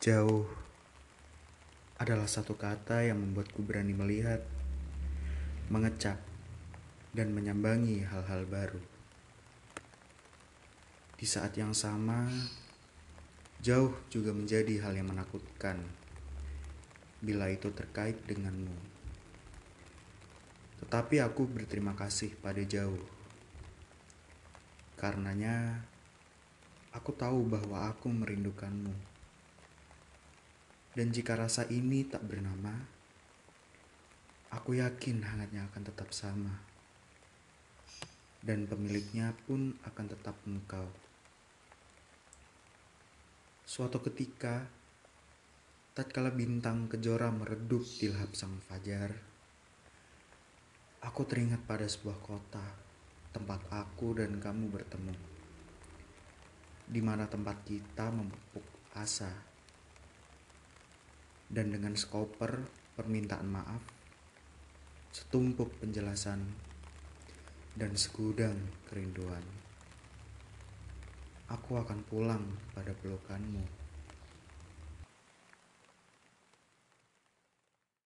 Jauh adalah satu kata yang membuatku berani melihat, mengecap, dan menyambangi hal-hal baru. Di saat yang sama, jauh juga menjadi hal yang menakutkan bila itu terkait denganmu. Tetapi aku berterima kasih pada jauh. Karenanya, aku tahu bahwa aku merindukanmu. Dan jika rasa ini tak bernama, aku yakin hangatnya akan tetap sama. Dan pemiliknya pun akan tetap engkau. Suatu ketika, tatkala bintang kejora meredup di lahap sang fajar, aku teringat pada sebuah kota tempat aku dan kamu bertemu. Di mana tempat kita memupuk asa. Dan dengan skoper permintaan maaf, setumpuk penjelasan, dan segudang kerinduan aku akan pulang pada pelukanmu.